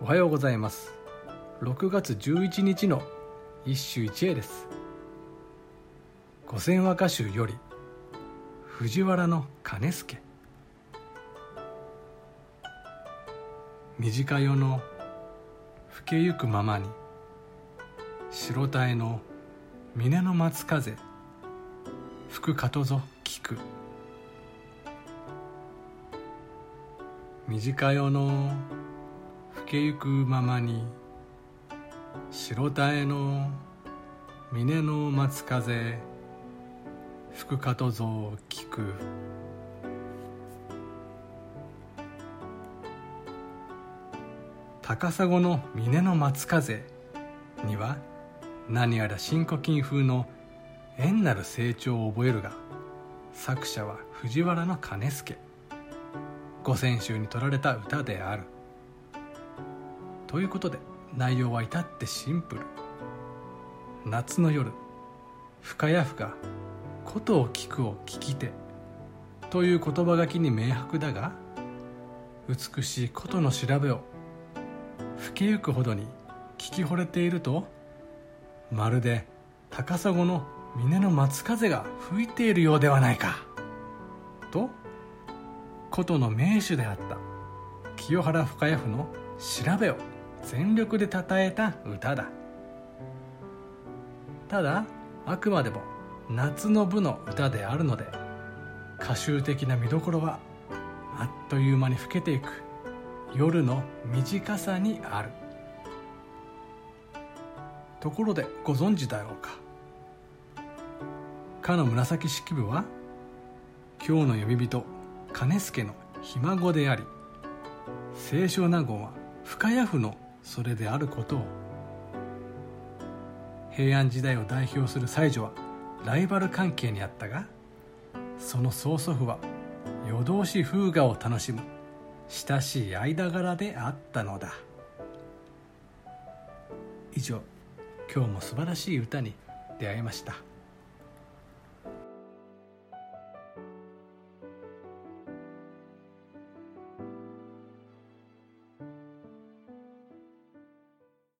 おはようございます。6月11日の一首一会です。五千和歌集より藤原の兼助。短夜の更けゆくままに白鯛の峰の松風。吹くかとぞ聞く。短夜のけゆくままに白鯛の峰の松風吹くかとぞ聞く。高砂の峰の松風には何やら新古今風の縁なる成長を覚えるが作者は藤原兼助。五千集に取られた歌である。ということで内容は至ってシンプル。夏の夜深谷府が「琴を聞く」を聞き手という言葉書きに明白だが美しい琴の調べを老けゆくほどに聞き惚れているとまるで高砂の峰の松風が吹いているようではないかと琴の名手であった清原深谷府の調べを全力で称えた歌だ。ただあくまでも夏の部の歌であるので歌集的な見どころはあっという間に更けていく。夜の短さにある。ところでご存知だろうか。かの紫式部は今日の読み人兼助のひ孫であり清少納言は深谷府のそれであることを平安時代を代表する妻女はライバル関係にあったがその曽祖父は夜通し風雅を楽しむ親しい間柄であったのだ。以上今日も素晴らしい歌に出会いました。